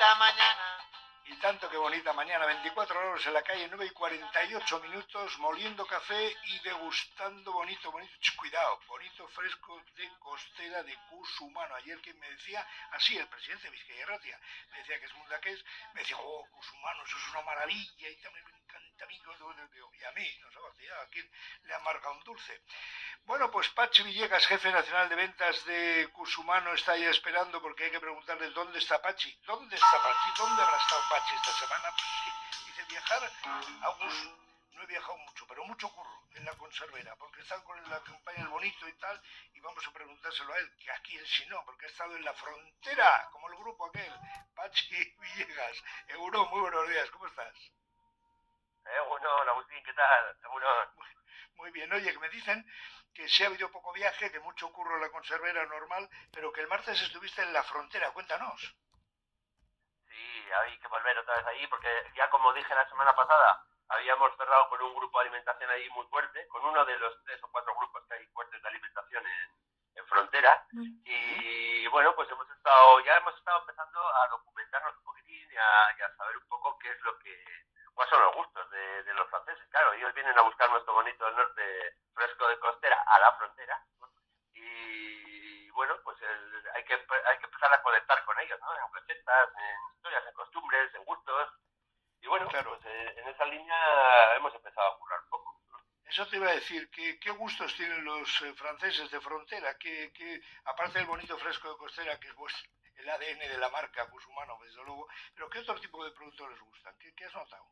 mañana. Y tanto que bonita mañana, 24 horas en la calle, 9 y 48 minutos, moliendo café y degustando bonito, bonito, cuidado, bonito fresco de costera de Cusumano. Ayer que me decía, así el presidente de Vizcaya Ratia, me decía que es mundaqués, me decía, oh, Cusumano, eso es una maravilla, y también me encanta a y a mí, no sé, a quién le amarga un dulce. Bueno, pues Pachi Villegas, jefe nacional de ventas de Cusumano, está ahí esperando porque hay que preguntarle dónde está Pachi. ¿Dónde está Pachi? ¿Dónde habrá estado Pachi esta semana? Pues sí, dice viajar a Gus. No he viajado mucho, pero mucho curro en la conservera, porque están con la campaña El Bonito y tal, y vamos a preguntárselo a él, que aquí él sí no, porque ha estado en la frontera, como el grupo aquel, Pachi Villegas. Euro, muy buenos días, ¿cómo estás? Eh, bueno, Agustín, ¿qué tal? Bueno. Muy bien, oye, que me dicen que sí ha habido poco viaje, que mucho curro en la conservera normal, pero que el martes estuviste en la frontera, cuéntanos. Sí, hay que volver otra vez ahí, porque ya como dije la semana pasada, habíamos cerrado con un grupo de alimentación ahí muy fuerte, con uno de los tres o cuatro grupos que hay fuertes de alimentación en, frontera, y bueno, pues hemos estado, ya hemos estado empezando a documentarnos un poquitín y a saber un poco qué es lo que cuáles son los gustos de, los franceses. Claro, ellos vienen a buscar nuestro bonito norte fresco de costera a la frontera y bueno, pues hay, que, hay que empezar a conectar con ellos, ¿no? En recetas, en historias, en costumbres, en gustos. Y bueno, claro. pues eh, en esa línea hemos empezado a currar un poco. Eso te iba a decir, ¿qué, qué gustos tienen los eh, franceses de frontera? ¿Qué, qué, aparte del bonito fresco de costera, que es pues, el ADN de la marca Cusumano, desde luego, pero ¿qué otro tipo de productos les gustan? ¿Qué, qué has notado?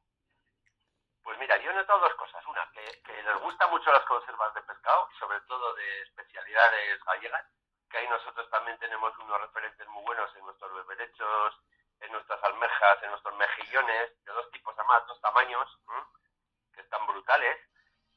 Pues mira, yo he notado dos cosas. Una, que, les gustan mucho las conservas de pescado, sobre todo de especialidades gallegas, que ahí nosotros también tenemos unos referentes muy buenos en nuestros beberechos, en nuestras almejas, en nuestros mejillones, de dos tipos además, dos tamaños, que están brutales.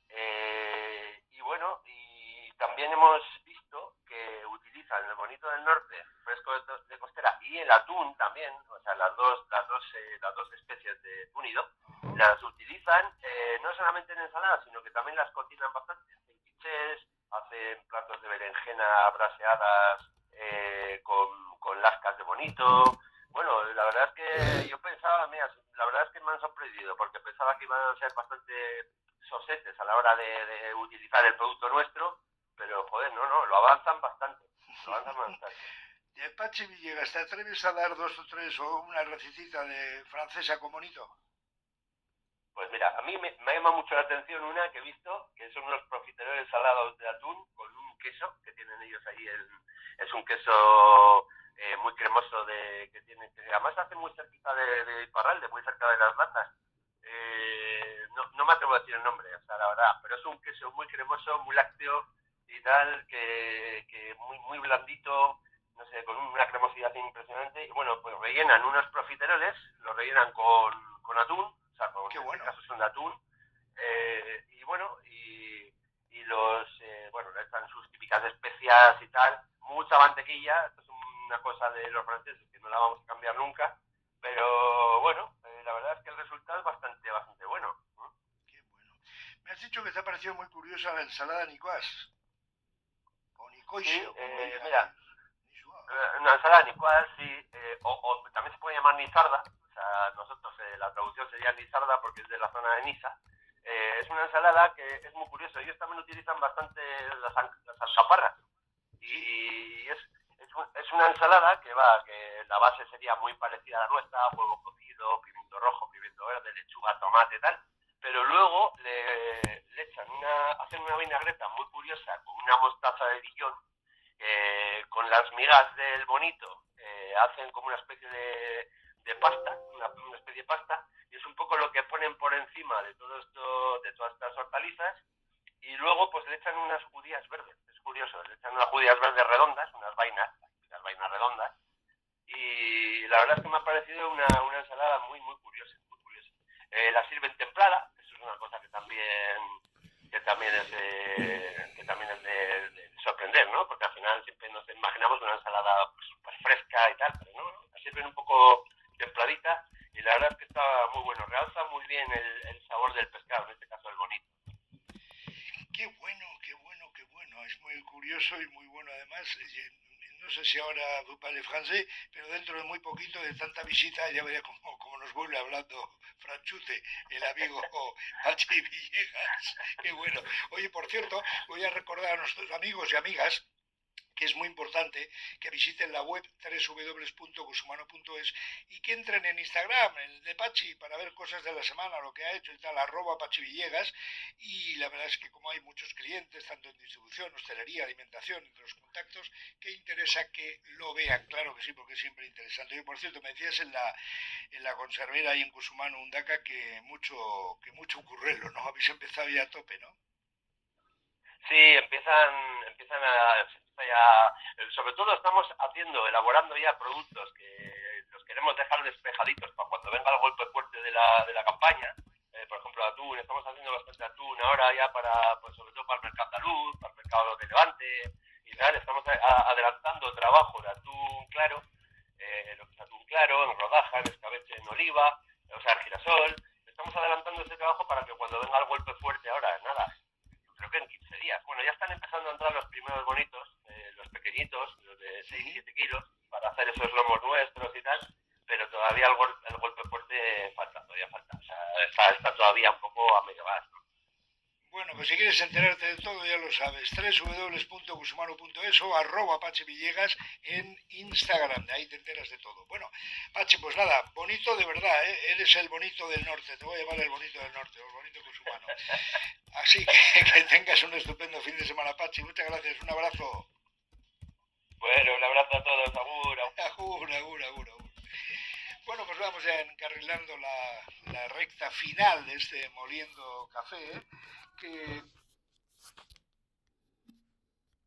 Eh, y bueno, y también hemos visto que utilizan el bonito del norte, fresco de, costera, y el atún también, o sea, las dos, las dos, eh, las dos especies de túnido, las utilizan eh, no solamente en ensaladas, sino que también las cocinan bastante en quiches, hacen platos de berenjena braseadas eh, con, con lascas de bonito. Bueno, la verdad es que yo pensaba, mira, la verdad es que me han sorprendido, porque pensaba que iban a ser bastante sosetes a la hora de, utilizar el producto nuestro, pero joder, no, no, lo avanzan bastante. Lo avanzan bastante. De Pachi Villegas, ¿te atreves a dar dos o tres o una recetita de francesa con bonito? Mí me, llama mucho la atención una que he visto, que son unos profiteroles salados de atún con un queso que tienen ellos ahí. es un queso eh, muy cremoso de que tiene, que además hace muy cerquita de, de muy cerca de las latas. Eh, no, no, me atrevo a decir el nombre, o sea, la verdad, pero es un queso muy cremoso, muy lácteo y tal, que, que muy, muy blandito, no sé, con una cremosidad impresionante. Y bueno, pues rellenan unos profiteroles, los rellenan con, con atún Qué en bueno. este caso atún. Eh, y bueno, y, y los, eh, bueno, le echan sus típicas especias y tal, mucha mantequilla, esto es una cosa de los franceses que no la vamos a cambiar nunca, pero bueno, eh, la verdad es que el resultado es bastante, bastante bueno. Qué bueno. Me has dicho que te ha parecido muy curiosa la ensalada nicoás. O nicoisio. Sí, mira, una ensalada nicoás, sí, o, o, también se puede llamar nizarda, nosotros eh, la traducción sería Lizarda porque es de la zona de Niza. Eh, es una ensalada que es muy curioso. Ellos también utilizan bastante las, las alcaparras. Y es, es, una ensalada que va, que la base sería muy parecida a la nuestra, huevo cocido, pimiento rojo, pimiento verde, lechuga, tomate y tal. Pero luego le, le echan una, hacen una vinagreta muy curiosa con una mostaza de Dijon, eh, con las migas del bonito, hacen como una especie de, de pasta, una, especie de pasta, y es un poco lo que ponen por encima de todo esto, de todas estas hortalizas, y luego pues le echan unas judías verdes, es curioso, le echan unas judías verdes redondas, unas vainas, unas vainas redondas, y la verdad es que me ha parecido una, una ensalada muy, muy curiosa, muy curiosa. Eh, la sirven templada, eso es una cosa que también que también es de, que también es de, sorprender, ¿no? Porque al final siempre nos imaginamos una ensalada pues, pues fresca y tal, pero no, la sirven un poco templadita y la verdad es que está muy bueno, realza muy bien el, sabor del pescado, en este caso el bonito. Qué bueno, qué bueno, qué bueno, es muy curioso y muy bueno además. No sé si ahora vous parlez français, pero dentro de muy poquito de tanta visita ya veré cómo, cómo nos vuelve hablando Franchute, el amigo Pachi Villegas. Qué bueno. Oye, por cierto, voy a recordar a nuestros amigos y amigas que es muy importante que visiten la web www.gusumano.es y que entren en Instagram, el de Pachi, para ver cosas de la semana, lo que ha hecho y tal, arroba Pachi Villegas. Y la verdad es que como hay muchos clientes, tanto en distribución, hostelería, alimentación, entre los contactos, que interesa que lo vean, claro que sí, porque es siempre interesante. Y por cierto, me decías en la, en la conservera y en Cusumano Undaca que mucho, que mucho currelo, ¿no? Habéis empezado ya a tope, ¿no? Sí, empiezan, empiezan a, ya, sobre todo estamos haciendo, elaborando ya productos que los queremos dejar despejaditos para cuando venga el golpe fuerte de la, de la campaña. Eh, por ejemplo, atún, estamos haciendo bastante atún ahora ya para, pues sobre todo para el mercado andaluz, para el mercado de Levante y tal. Estamos adelantando trabajo de atún claro, eh, lo que es atún claro, en rodaja, en escabeche, en oliva, o sea, en girasol. Estamos adelantando ese trabajo para que cuando venga el golpe fuerte ahora, nada, creo que en 15 días. Bueno, ya están empezando a entrar los primeros bonitos, eh, los pequeñitos, los de 6-7 kilos, para hacer esos lomos nuestros y tal, pero todavía el, el golpe fuerte falta, todavía falta. O sea, está, está todavía un poco a medio gas. Bueno, pues si quieres enterarte de todo, ya lo sabes, www.gusumano.es o arroba Pache Villegas en Instagram, de ahí te enteras de todo. Bueno, Pache, pues nada, bonito de verdad, ¿eh? eres el bonito del norte, te voy a llamar el bonito del norte, el bonito Cusumano. Así que que tengas un estupendo fin de semana, Pache, muchas gracias, un abrazo. Bueno, un abrazo a todos, agur, agur, agur, agur. agur. Vamos ya encarrilando la, recta final de este Moliendo Café. que